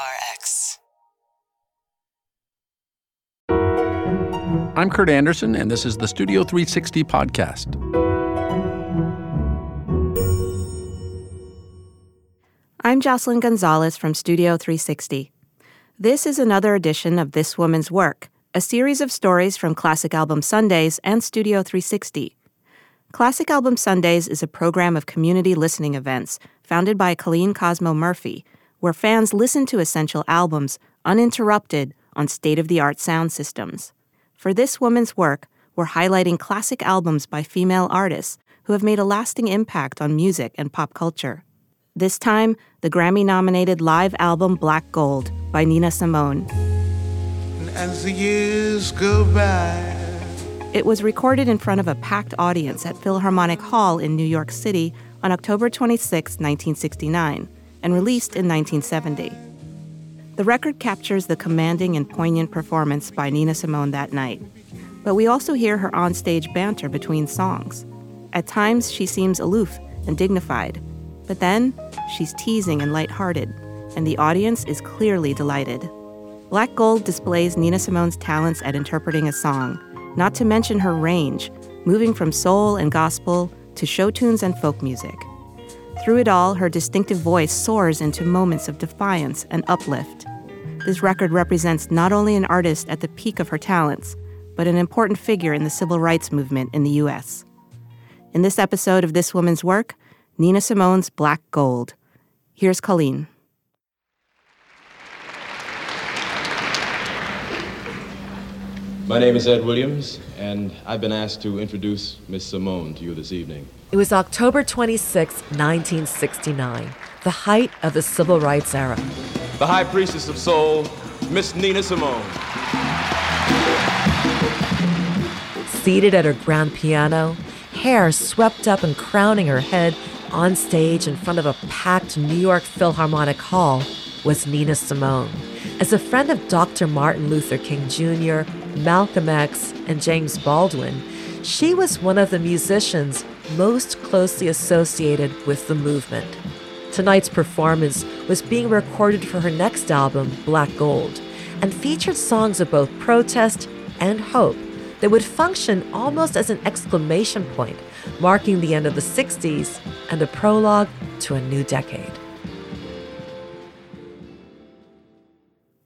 PRX. I'm Kurt Andersen, and this is the Studio 360 podcast. I'm Jocelyn Gonzalez from Studio 360. This is another edition of This Woman's Work, a series of stories from Classic Album Sundays and Studio 360. Classic Album Sundays is a program of community listening events founded by Colleen Cosmo Murphy, where fans listen to essential albums uninterrupted on state of the art sound systems. For this woman's work, we're highlighting classic albums by female artists who have made a lasting impact on music and pop culture. This time, the Grammy nominated live album Black Gold by Nina Simone. As the years go by, It was recorded in front of a packed audience at Philharmonic Hall in New York City on October 26, 1969, and released in 1970. The record captures the commanding and poignant performance by Nina Simone that night, but we also hear her onstage banter between songs. At times, she seems aloof and dignified, but then she's teasing and lighthearted, and the audience is clearly delighted. Black Gold displays Nina Simone's talents at interpreting a song, not to mention her range, moving from soul and gospel to show tunes and folk music. Through it all, her distinctive voice soars into moments of defiance and uplift. This record represents not only an artist at the peak of her talents, but an important figure in the civil rights movement in the U.S. In this episode of This Woman's Work, Nina Simone's Black Gold. Here's Colleen. My name is Ed Williams, and I've been asked to introduce Miss Simone to you this evening. It was October 26, 1969, the height of the civil rights era. The High Priestess of Soul, Miss Nina Simone. Seated at her grand piano, hair swept up and crowning her head on stage in front of a packed New York Philharmonic Hall was Nina Simone. As a friend of Dr. Martin Luther King Jr., Malcolm X, and James Baldwin, she was one of the musicians most closely associated with the movement. Tonight's performance was being recorded for her next album, Black Gold, and featured songs of both protest and hope that would function almost as an exclamation point, marking the end of the 60s and a prologue to a new decade.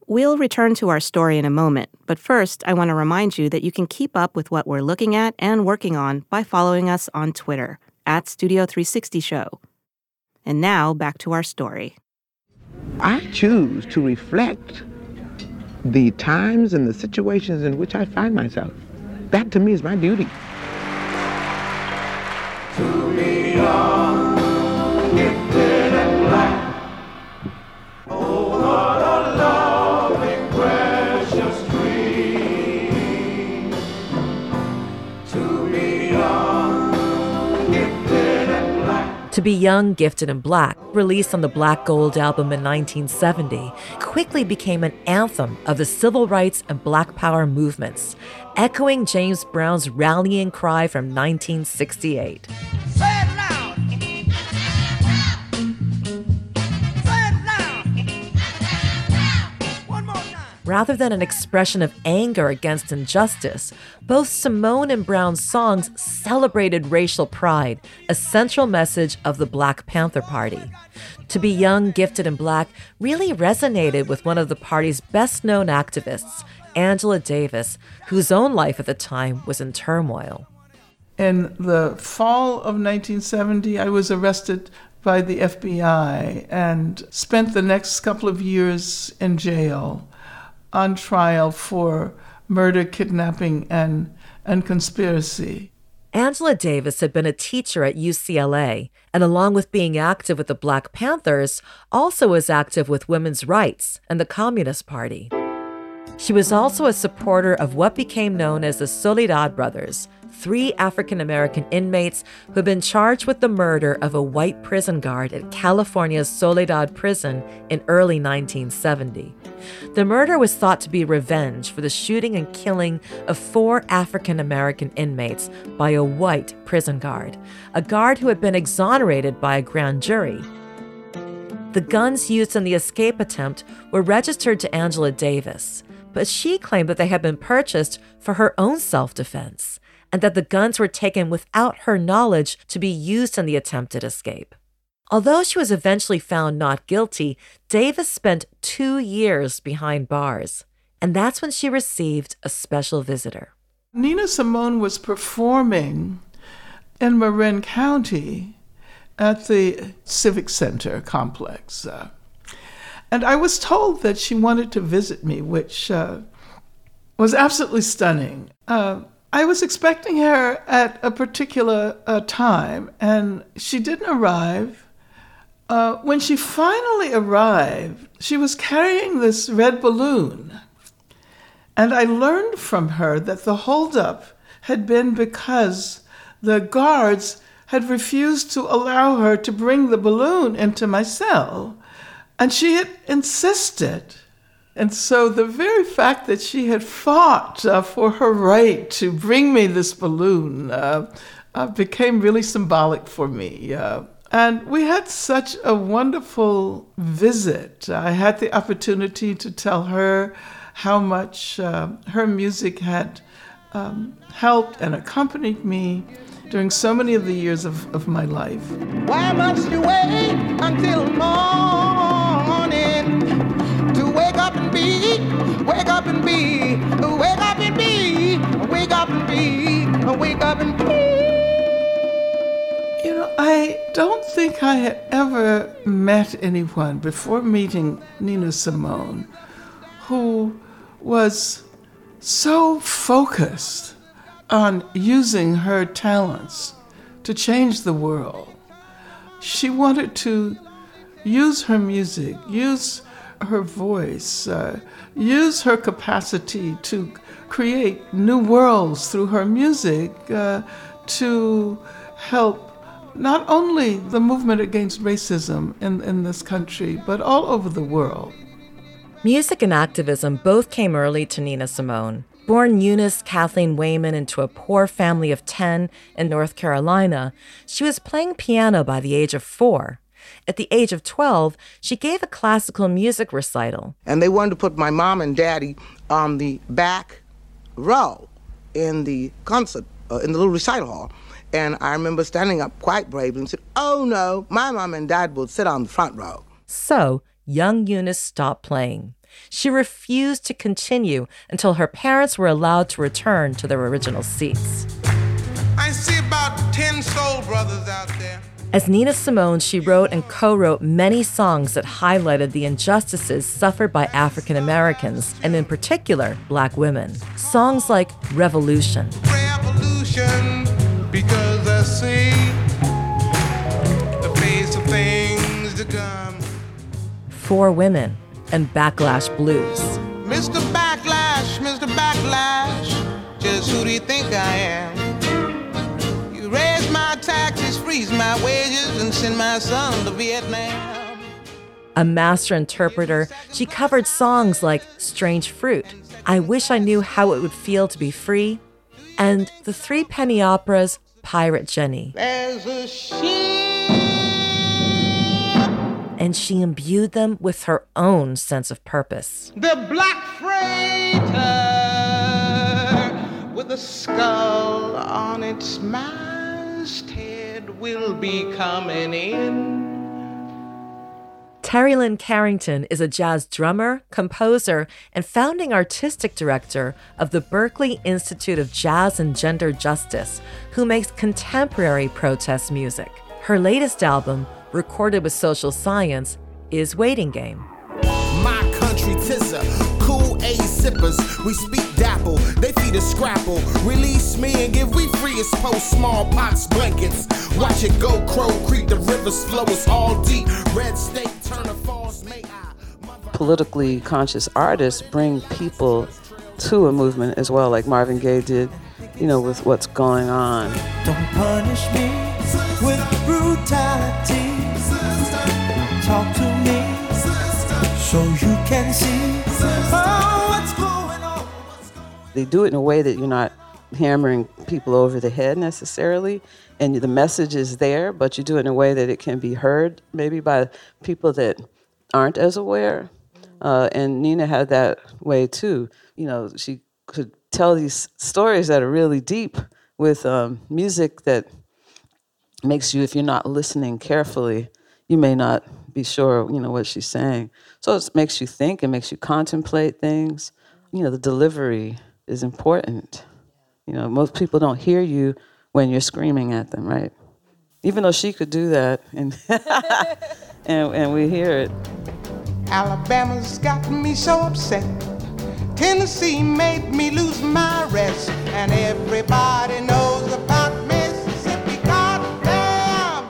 We'll return to our story in a moment, but first, I want to remind you that you can keep up with what we're looking at and working on by following us on Twitter at Studio 360 Show. And now, back to our story. I choose to reflect the times and the situations in which I find myself. That to me is my duty. Be Young, Gifted, and Black, released on the Black Gold album in 1970, quickly became an anthem of the civil rights and black power movements, echoing James Brown's rallying cry from 1968. Rather than an expression of anger against injustice, both Simone and Brown's songs celebrated racial pride, a central message of the Black Panther Party. To Be Young, Gifted, and Black really resonated with one of the party's best known activists, Angela Davis, whose own life at the time was in turmoil. In the fall of 1970, I was arrested by the FBI and spent the next couple of years in jail on trial for murder, kidnapping, and, and conspiracy. Angela Davis had been a teacher at UCLA, and along with being active with the Black Panthers, also was active with women's rights and the Communist Party. She was also a supporter of what became known as the Soledad Brothers, three African American inmates who had been charged with the murder of a white prison guard at California's Soledad Prison in early 1970. The murder was thought to be revenge for the shooting and killing of four African American inmates by a white prison guard, a guard who had been exonerated by a grand jury. The guns used in the escape attempt were registered to Angela Davis, but she claimed that they had been purchased for her own self defense and that the guns were taken without her knowledge to be used in the attempted escape. Although she was eventually found not guilty, Davis spent two years behind bars, and that's when she received a special visitor. Nina Simone was performing in Marin County at the Civic Center complex. Uh, and I was told that she wanted to visit me, which uh, was absolutely stunning. Uh, I was expecting her at a particular uh, time, and she didn't arrive. Uh, when she finally arrived, she was carrying this red balloon. And I learned from her that the holdup had been because the guards had refused to allow her to bring the balloon into my cell. And she had insisted. And so the very fact that she had fought uh, for her right to bring me this balloon uh, uh, became really symbolic for me. Uh, and we had such a wonderful visit. I had the opportunity to tell her how much uh, her music had um, helped and accompanied me during so many of the years of, of my life. Why must you wait until wake up and be, wake up and be, wake up and be, wake up and be? You know, I don't think I had ever met anyone before meeting Nina Simone who was so focused on using her talents to change the world. She wanted to use her music, use her voice, uh, use her capacity to create new worlds through her music uh, to help not only the movement against racism in, in this country, but all over the world. Music and activism both came early to Nina Simone. Born Eunice Kathleen Waymon into a poor family of 10 in North Carolina, she was playing piano by the age of four. At the age of 12, she gave a classical music recital. And they wanted to put my mom and daddy on the back row in the concert, uh, in the little recital hall. And I remember standing up quite bravely and said, Oh no, my mom and dad will sit on the front row. So, young Eunice stopped playing. She refused to continue until her parents were allowed to return to their original seats. I see about 10 soul brothers out there. As Nina Simone, she wrote and co wrote many songs that highlighted the injustices suffered by African Americans, and in particular, black women. Songs like Revolution. Revolution, because I see the face of things to come. For Women, and Backlash Blues. Mr. Backlash, Mr. Backlash, just who do you think I am? You raise my taxes, freeze my wages, and send my son to Vietnam. A master interpreter, she covered songs like Strange Fruit, I Wish I Knew How It Would Feel to Be Free, and the three penny operas Pirate Jenny. There's a ship and she imbued them with her own sense of purpose. The black freighter with a skull on its masthead will be coming in. Terri Lyne Carrington is a jazz drummer, composer, and founding artistic director of the Berklee Institute of Jazz and Gender Justice, who makes contemporary protest music. Her latest album, recorded with social science, is Waiting Game. My country tizzer, cool A sippers. We speak dapple, they feed us scrapple. Release me and give we free as post smallpox blankets. Watch it go, Crow Creek, the rivers flow us all deep. Red State, Turner Falls, may I. Politically conscious artists bring people to a movement as well, like Marvin Gaye did, you know, with what's going on. Don't punish me with brutality. Talk to me so you can see They do it in a way that you're not hammering people over the head necessarily. and the message is there, but you do it in a way that it can be heard, maybe by people that aren't as aware. Uh, and Nina had that way too. You know, she could tell these stories that are really deep with um, music that makes you, if you're not listening carefully, you may not be sure, you know, what she's saying. So it makes you think, it makes you contemplate things. You know, the delivery is important. You know, most people don't hear you when you're screaming at them, right? Even though she could do that, and and, and we hear it. Alabama's got me so upset. Tennessee made me lose my rest, and everybody knows about Mississippi. Goddamn!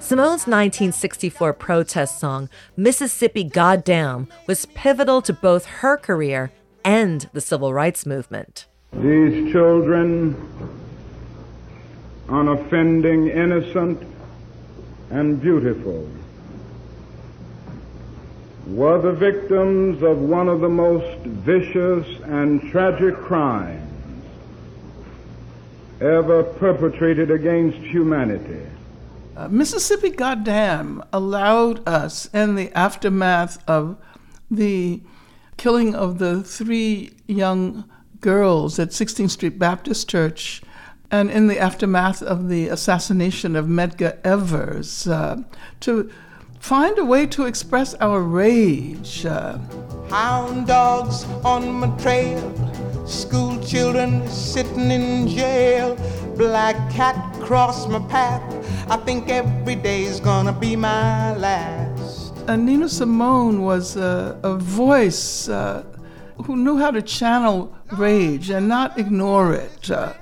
Simone's 1964 protest song, Mississippi Goddamn, was pivotal to both her career and the civil rights movement. These children, unoffending, innocent, and beautiful, were the victims of one of the most vicious and tragic crimes ever perpetrated against humanity. Uh, Mississippi Goddamn allowed us, in the aftermath of the killing of the three young girls at 16th Street Baptist Church, and in the aftermath of the assassination of Medgar Evers, uh, to find a way to express our rage. Uh, Hound dogs on my trail, school children sitting in jail, black cat cross my path. I think every day's gonna be my last. And Nina Simone was a, a voice uh, who knew how to channel rage and not ignore it. Uh,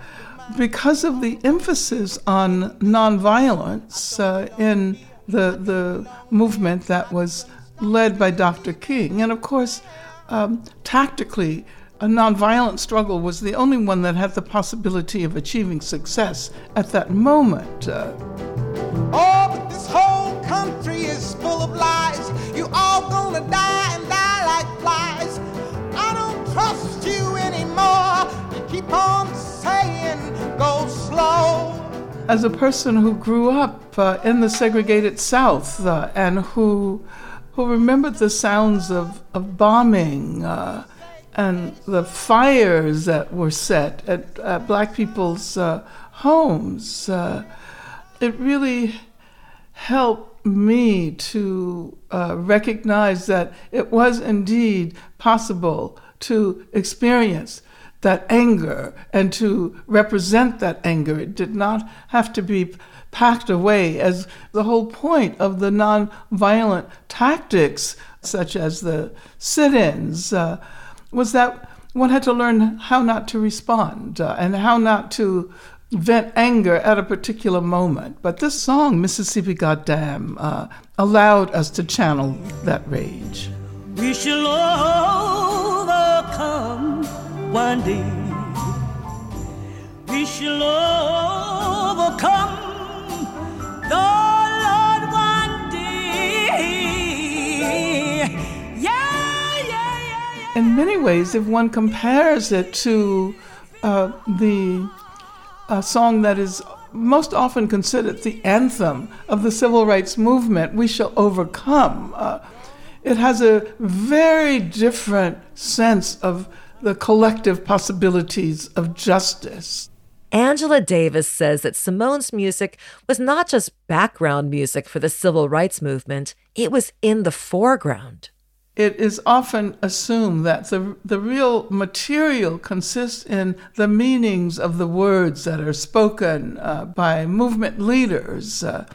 because of the emphasis on nonviolence uh, in the, the movement that was led by Dr. King. And of course, um, tactically, a nonviolent struggle was the only one that had the possibility of achieving success at that moment. Country is full of lies. You all gonna die and die like flies. I don't trust you anymore. You keep on saying go slow. as a person who grew up uh, in the segregated South uh, and who who remembered the sounds of, of bombing uh, and the fires that were set at, at black people's uh, homes, uh, it really helped me to uh, recognize that it was indeed possible to experience that anger and to represent that anger. It did not have to be packed away, as the whole point of the nonviolent tactics, such as the sit ins, uh, was that one had to learn how not to respond uh, and how not to vent anger at a particular moment. But this song, Mississippi Goddamn, uh, allowed us to channel that rage. We shall overcome one day. We shall overcome the Lord one day. Yeah, yeah, yeah. In many ways, if one compares it to uh, the uh, song that is most often considered the anthem of the civil rights movement, We Shall Overcome, uh, it has a very different sense of the collective possibilities of justice. Angela Davis says that Simone's music was not just background music for the civil rights movement, it was in the foreground. It is often assumed that the, the real material consists in the meanings of the words that are spoken uh, by movement leaders. Uh,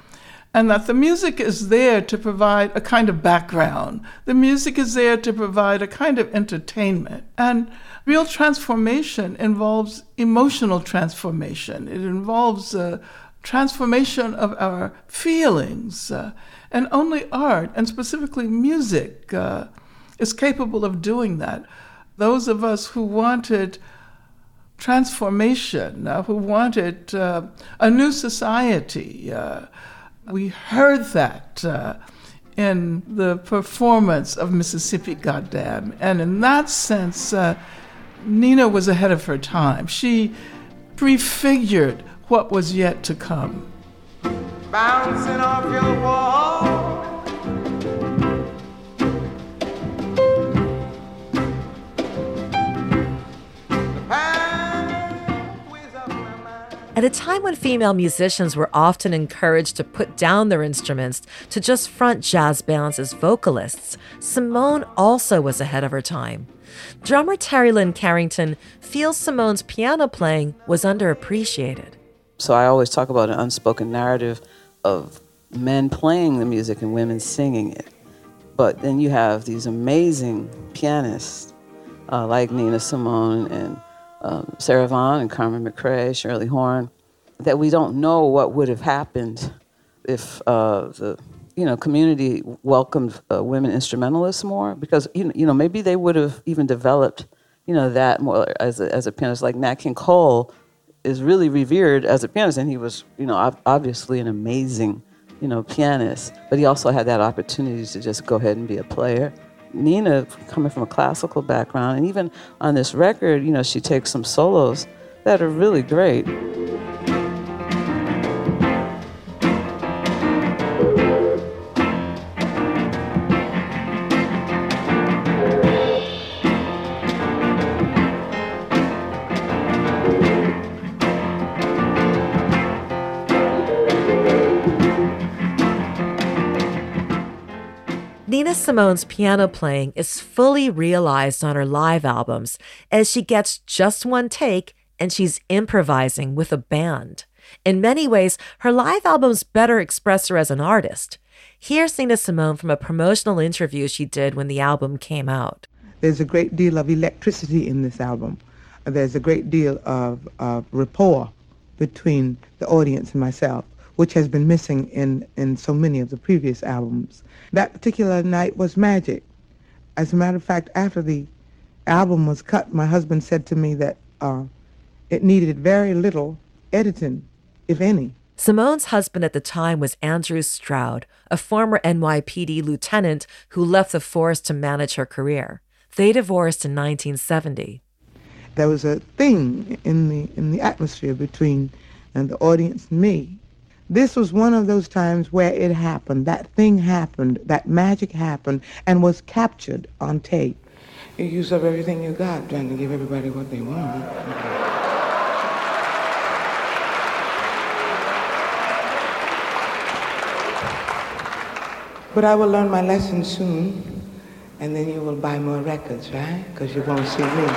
and that the music is there to provide a kind of background. The music is there to provide a kind of entertainment. And real transformation involves emotional transformation, it involves uh, transformation of our feelings. Uh, and only art, and specifically music, uh, is capable of doing that. Those of us who wanted transformation, uh, who wanted uh, a new society, uh, we heard that uh, in the performance of Mississippi Goddamn. And in that sense, Nina was ahead of her time. She prefigured what was yet to come. Bouncing off your wall. At a time when female musicians were often encouraged to put down their instruments to just front jazz bands as vocalists, Simone also was ahead of her time. Drummer Terri Lyne Carrington feels Simone's piano playing was underappreciated. So I always talk about an unspoken narrative of men playing the music and women singing it. But then you have these amazing pianists uh, like Nina Simone and um, Sarah Vaughan and Carmen McRae, Shirley Horn, that we don't know what would have happened if uh, the you know community welcomed uh, women instrumentalists more because you know, you know maybe they would have even developed you know that more as a, as a pianist like Nat King Cole is really revered as a pianist and he was you know obviously an amazing you know pianist but he also had that opportunity to just go ahead and be a player Nina, coming from a classical background, and even on this record, you know, she takes some solos that are really great. Simone's piano playing is fully realized on her live albums as she gets just one take and she's improvising with a band. In many ways, her live albums better express her as an artist. Here's Nina Simone from a promotional interview she did when the album came out. There's a great deal of electricity in this album. There's a great deal of, rapport between the audience and myself which has been missing in, in so many of the previous albums. That particular night was magic. As a matter of fact, after the album was cut, my husband said to me that uh, it needed very little editing, if any. Simone's husband at the time was Andrew Stroud, a former NYPD lieutenant who left the force to manage her career. They divorced in 1970. There was a thing in the in the atmosphere between and the audience and me this was one of those times where it happened. That thing happened. That magic happened and was captured on tape. You use up everything you got trying to give everybody what they want. But I will learn my lesson soon, and then you will buy more records, right? Because you won't see me.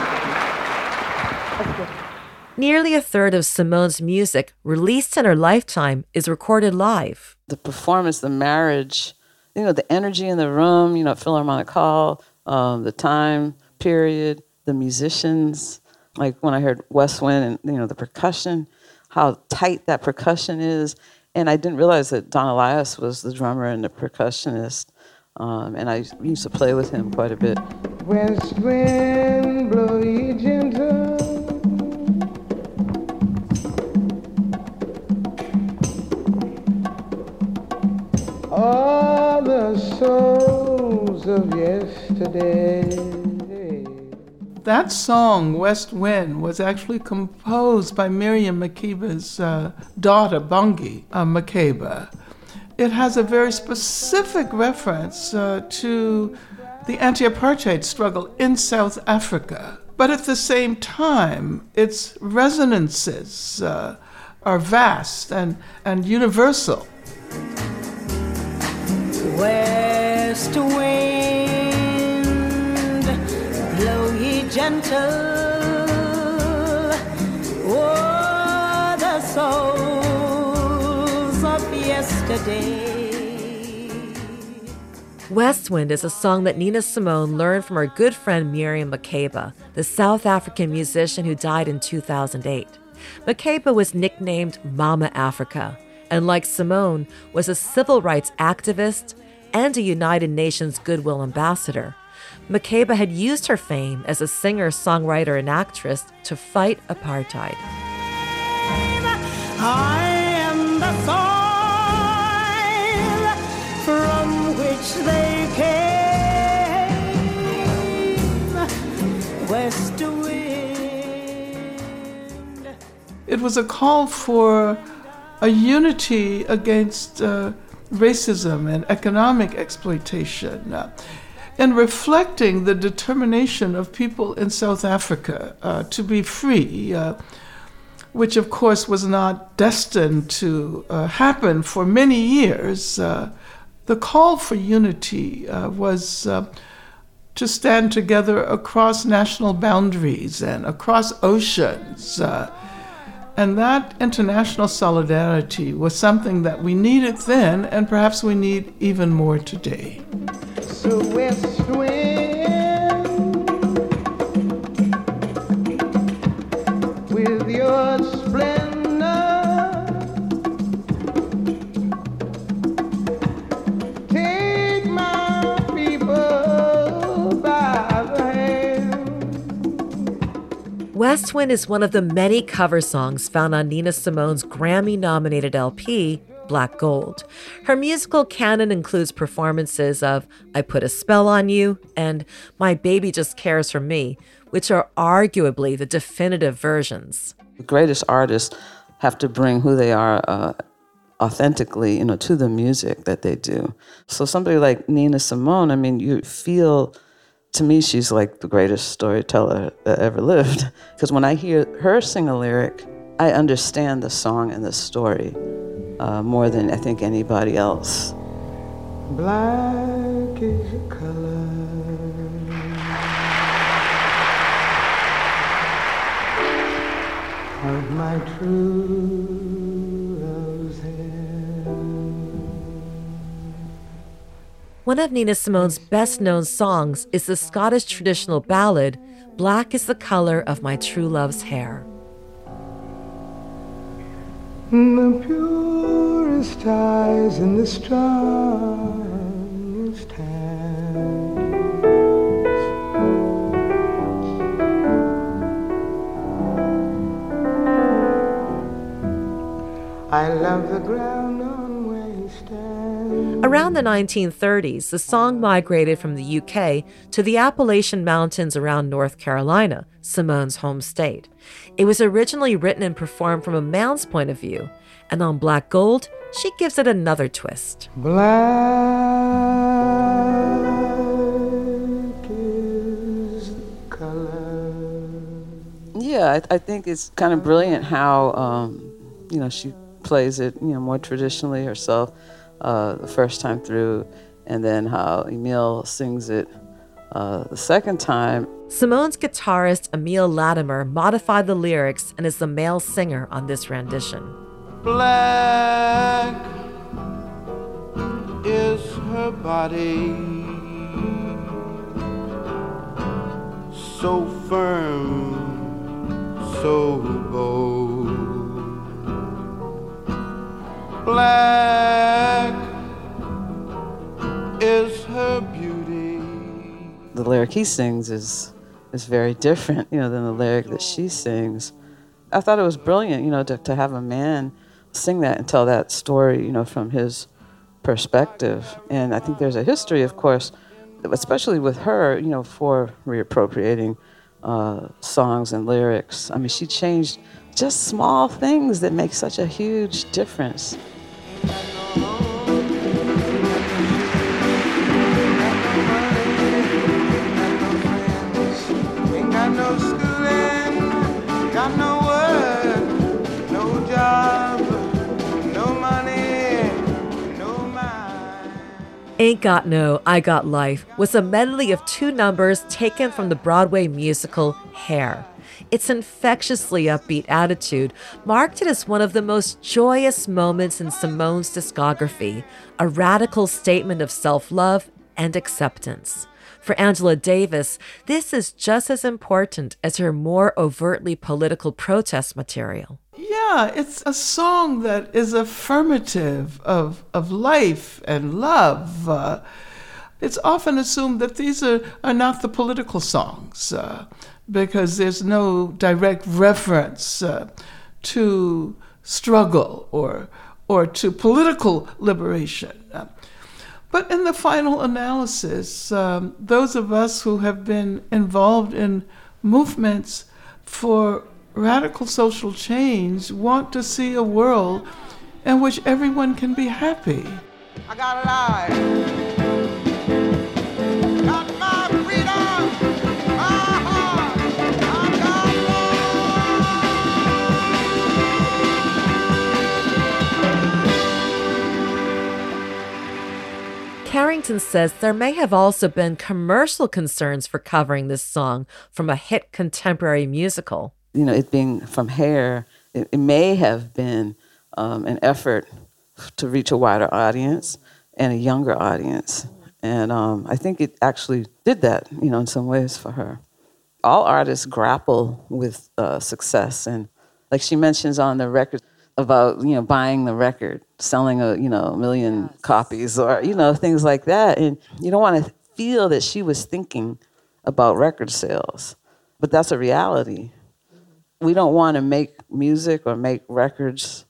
Nearly a third of Simone's music released in her lifetime is recorded live. The performance, the marriage, you know, the energy in the room, you know, Philharmonic Hall, um, the time period, the musicians. Like when I heard West Wind and, you know, the percussion, how tight that percussion is. And I didn't realize that Don Alias was the drummer and the percussionist. Um, and I used to play with him quite a bit. West wind blow souls of yesterday. That song, West Wind, was actually composed by Miriam Makeba's uh, daughter, Bongi uh, Makeba. It has a very specific reference uh, to the anti apartheid struggle in South Africa. But at the same time, its resonances uh, are vast and, and universal. West wind, blow ye gentle. Oh, the souls of yesterday. West Wind is a song that Nina Simone learned from her good friend Miriam Makeba, the South African musician who died in 2008. Makeba was nicknamed Mama Africa, and like Simone, was a civil rights activist and a United Nations Goodwill Ambassador. Makeba had used her fame as a singer, songwriter, and actress to fight apartheid. I am the soil from which they came. West wind. It was a call for a unity against uh, racism and economic exploitation. Uh, and reflecting the determination of people in South Africa uh, to be free, uh, which of course was not destined to uh, happen for many years. Uh, the call for unity uh, was uh, to stand together across national boundaries and across oceans. And that international solidarity was something that we needed then, and perhaps we need even more today. So with your West Wind is one of the many cover songs found on Nina Simone's Grammy nominated LP, Black Gold. Her musical canon includes performances of I Put a Spell on You and My Baby Just Cares for Me, which are arguably the definitive versions. The greatest artists have to bring who they are uh, authentically, you know, to the music that they do. So somebody like Nina Simone, I mean, you feel to me she's like the greatest storyteller that ever lived because when I hear her sing a lyric, I understand the song and the story uh, more than I think anybody else. Black is color of my true One of Nina Simone's best known songs is the Scottish traditional ballad, Black is the Color of My True Love's Hair. The purest eyes and the strongest hands. I love the ground on. Around the 1930s, the song migrated from the UK to the Appalachian Mountains around North Carolina, Simone's home state. It was originally written and performed from a man's point of view, and on Black Gold, she gives it another twist. Black is the color. Yeah, I, I think it's kind of brilliant how um, you know she plays it, you know, more traditionally herself uh, the first time through, and then how Emile sings it uh, the second time. Simone's guitarist Emile Latimer modified the lyrics and is the male singer on this rendition. Black is her body, so firm, so bold. Black is her beauty. The lyric he sings is is very different, you know, than the lyric that she sings. I thought it was brilliant, you know, to, to have a man sing that and tell that story, you know, from his perspective. And I think there's a history, of course, especially with her, you know, for reappropriating uh, songs and lyrics. I mean, she changed just small things that make such a huge difference. Ain't got no schooling, got no work, no job, no money, no mind. Ain't Got No, I Got Life was a medley of two numbers taken from the Broadway musical Hair. Its infectiously upbeat attitude marked it as one of the most joyous moments in Simone's discography, a radical statement of self love and acceptance. For Angela Davis, this is just as important as her more overtly political protest material. Yeah, it's a song that is affirmative of, of life and love. Uh, it's often assumed that these are, are not the political songs uh, because there's no direct reference uh, to struggle or, or to political liberation. Uh, but in the final analysis, um, those of us who have been involved in movements for radical social change want to see a world in which everyone can be happy. I got Carrington says there may have also been commercial concerns for covering this song from a hit contemporary musical. You know, it being from Hair, it, it may have been um, an effort to reach a wider audience and a younger audience. And um, I think it actually did that, you know, in some ways for her. All artists grapple with uh, success. And like she mentions on the record about, you know, buying the record, selling a, you know, a million copies or, you know, things like that. And you don't want to feel that she was thinking about record sales. But that's a reality. We don't want to make music or make records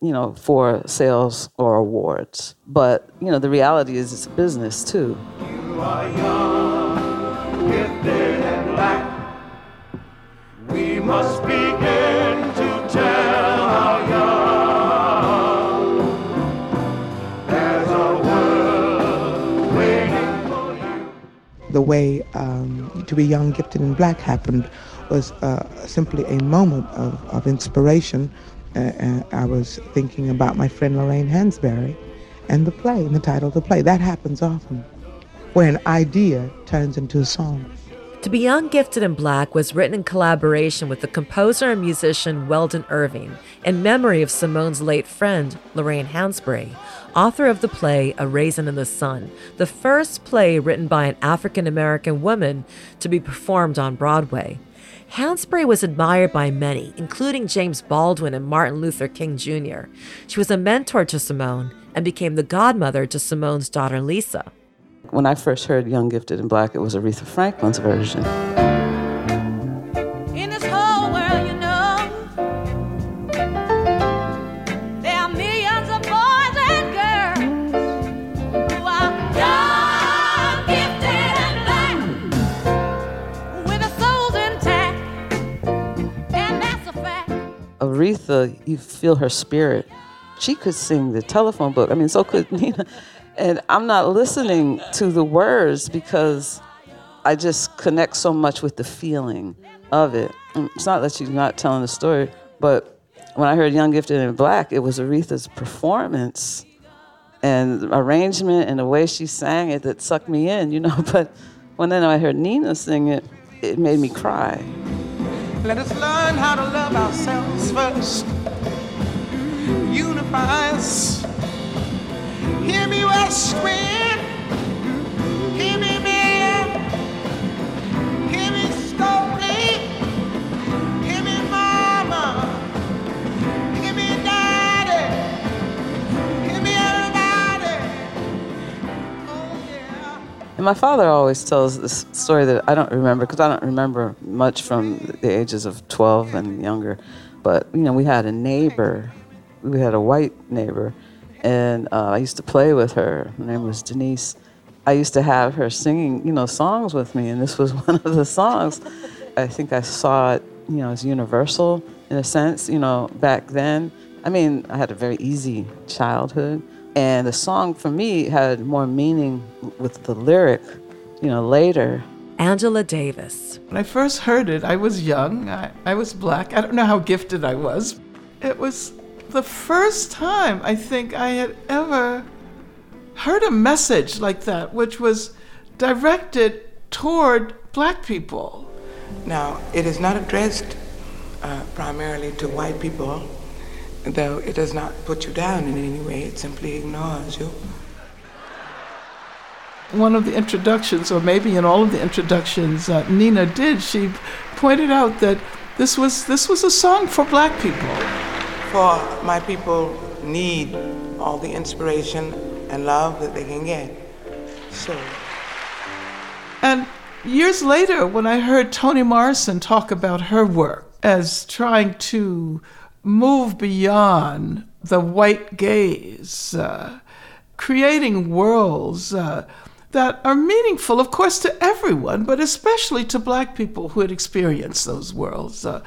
you know, for sales or awards. But, you know, the reality is it's a business too. You are young, and black. We must begin The way um, To Be Young, Gifted, and Black happened was uh, simply a moment of, of inspiration. Uh, uh, I was thinking about my friend Lorraine Hansberry and the play, and the title of the play. That happens often, where an idea turns into a song. To Be Young, Gifted, and Black was written in collaboration with the composer and musician Weldon Irvine in memory of Simone's late friend, Lorraine Hansberry, author of the play A Raisin in the Sun, the first play written by an African American woman to be performed on Broadway. Hansberry was admired by many, including James Baldwin and Martin Luther King Jr. She was a mentor to Simone and became the godmother to Simone's daughter Lisa. When I first heard Young, Gifted, and Black, it was Aretha Franklin's version. In this whole world, you know, there are millions of boys and girls who are young, gifted, and black, with their souls intact, and that's a fact. Aretha, you feel her spirit. She could sing the telephone book. I mean, so could Nina. And I'm not listening to the words because I just connect so much with the feeling of it. And It's not that she's not telling the story, but when I heard Young, Gifted, and Black, it was Aretha's performance and arrangement and the way she sang it that sucked me in, you know. But when then I heard Nina sing it, it made me cry. Let us learn how to love ourselves first. Unify us. Hear me, west wind. Hear me, man. Hear me, Stokely. Hear me, mama. Hear me, daddy. Hear me, everybody. And my father always tells this story that I don't remember because I don't remember much from the ages of 12 and younger. But, you know, we had a neighbor, we had a white neighbor, and uh, I used to play with her. Her name was Denise. I used to have her singing, you know, songs with me, and this was one of the songs. I think I saw it, you know, as universal in a sense, you know, back then. I mean, I had a very easy childhood, and the song for me had more meaning with the lyric, you know, later. Angela Davis. When I first heard it, I was young. I, I was black. I don't know how gifted I was. It was the first time I think I had ever heard a message like that, which was directed toward black people. Now, it is not addressed uh, primarily to white people, though it does not put you down in any way, it simply ignores you. One of the introductions, or maybe in all of the introductions uh, Nina did, she pointed out that this was this was a song for black people. For my people need all the inspiration and love that they can get. So, And years later, when I heard Toni Morrison talk about her work as trying to move beyond the white gaze, uh, creating worlds uh, that are meaningful, of course, to everyone, but especially to black people who had experienced those worlds. Uh,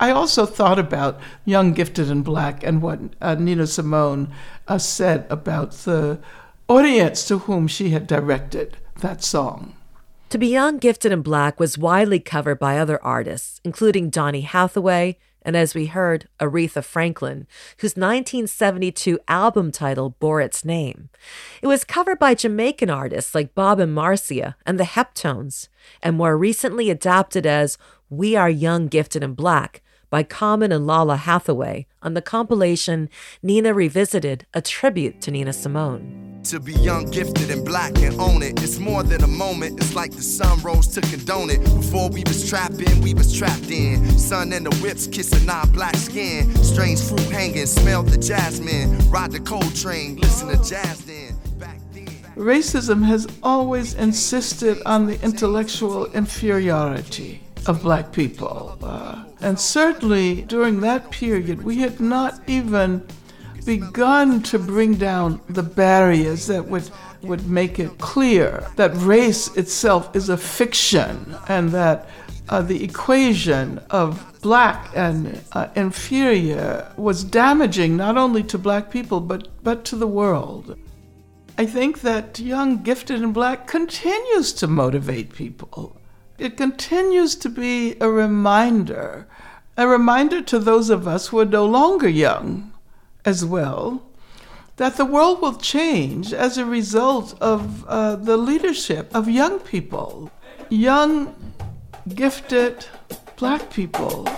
I also thought about Young, Gifted, and Black and what uh, Nina Simone uh, said about the audience to whom she had directed that song. To Be Young, Gifted, and Black was widely covered by other artists, including Donny Hathaway and, as we heard, Aretha Franklin, whose 1972 album title bore its name. It was covered by Jamaican artists like Bob and Marcia and the Heptones, and more recently adapted as We Are Young, Gifted, and Black by Common and Lalah Hathaway on the compilation Nina Revisited, a tribute to Nina Simone. To be young, gifted, and black and own it. It's more than a moment. It's like the sun rose to condone it. Before we was trapping, we was trapped in. Sun and the whips kissing our black skin. Strange fruit hanging, smell the jasmine. Ride the cold train, listen to jazz then. Racism has always insisted on the intellectual inferiority of black people. Uh, and certainly during that period, we had not even begun to bring down the barriers that would, would make it clear that race itself is a fiction and that uh, the equation of black and uh, inferior was damaging not only to black people but, but to the world. I think that Young, Gifted, and Black continues to motivate people. It continues to be a reminder, a reminder to those of us who are no longer young as well, that the world will change as a result of uh, the leadership of young people, young, gifted black people.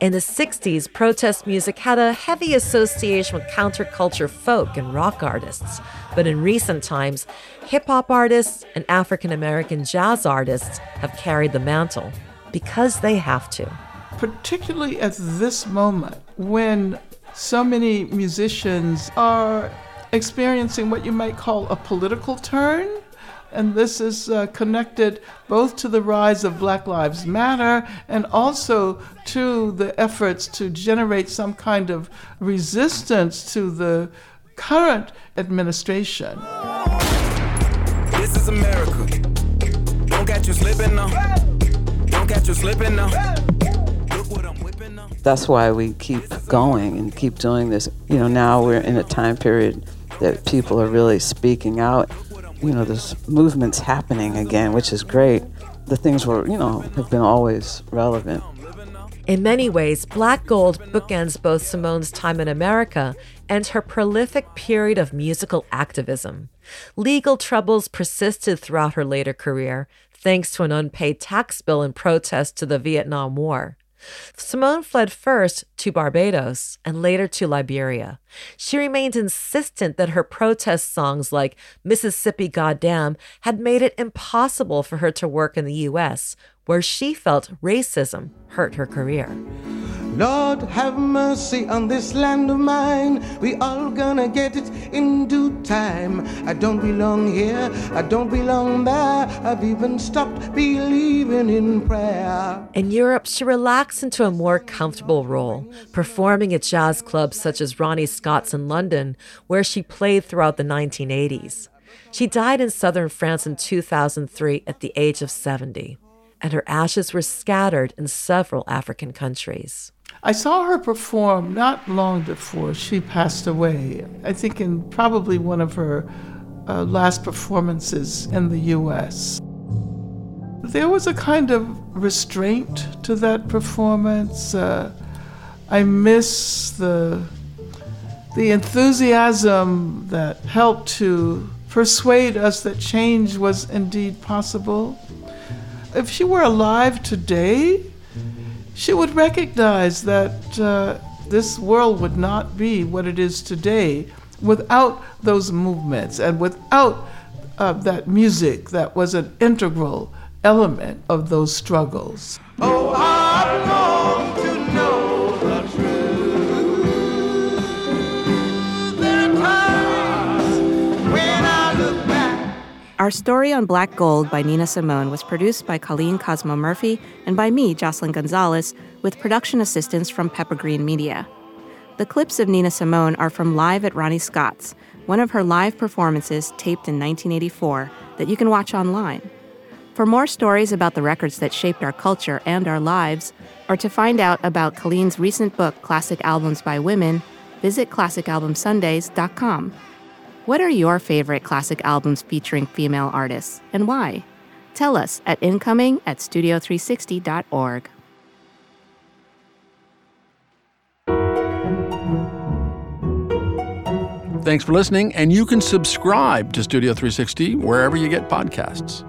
In the 60s, protest music had a heavy association with counterculture folk and rock artists. But in recent times, hip hop artists and African American jazz artists have carried the mantle because they have to. Particularly at this moment when so many musicians are experiencing what you might call a political turn and this is uh, connected both to the rise of Black Lives Matter and also to the efforts to generate some kind of resistance to the current administration. This is America. Don't catch you slipping now. Don't catch you slipping now. That's why we keep going and keep doing this. You know, now we're in a time period that people are really speaking out you know, this movement's happening again, which is great. The things were, you know, have been always relevant. In many ways, Black Gold bookends both Simone's time in America and her prolific period of musical activism. Legal troubles persisted throughout her later career, thanks to an unpaid tax bill in protest to the Vietnam War. Simone fled first to Barbados and later to Liberia. She remained insistent that her protest songs like Mississippi Goddam had made it impossible for her to work in the U.S., where she felt racism hurt her career. Lord, have mercy on this land of mine. We all gonna get it in due time. I don't belong here, I don't belong there. I've even stopped believing in prayer. In Europe, she relaxed into a more comfortable role, performing at jazz clubs such as Ronnie Scott's in London, where she played throughout the 1980s. She died in southern France in 2003 at the age of 70, and her ashes were scattered in several African countries. I saw her perform not long before she passed away. I think in probably one of her uh, last performances in the US. There was a kind of restraint to that performance. Uh, I miss the the enthusiasm that helped to persuade us that change was indeed possible. If she were alive today, she would recognize that uh, this world would not be what it is today without those movements and without uh, that music that was an integral element of those struggles. Oh, Our story on Black Gold by Nina Simone was produced by Colleen Cosmo Murphy and by me, Jocelyn Gonzalez, with production assistance from Pepper Green Media. The clips of Nina Simone are from Live at Ronnie Scott's, one of her live performances taped in 1984 that you can watch online. For more stories about the records that shaped our culture and our lives, or to find out about Colleen's recent book, Classic Albums by Women, visit classicalbumsundays.com. What are your favorite classic albums featuring female artists, and why? Tell us at incoming at studio360.org. Thanks for listening, and you can subscribe to Studio 360 wherever you get podcasts.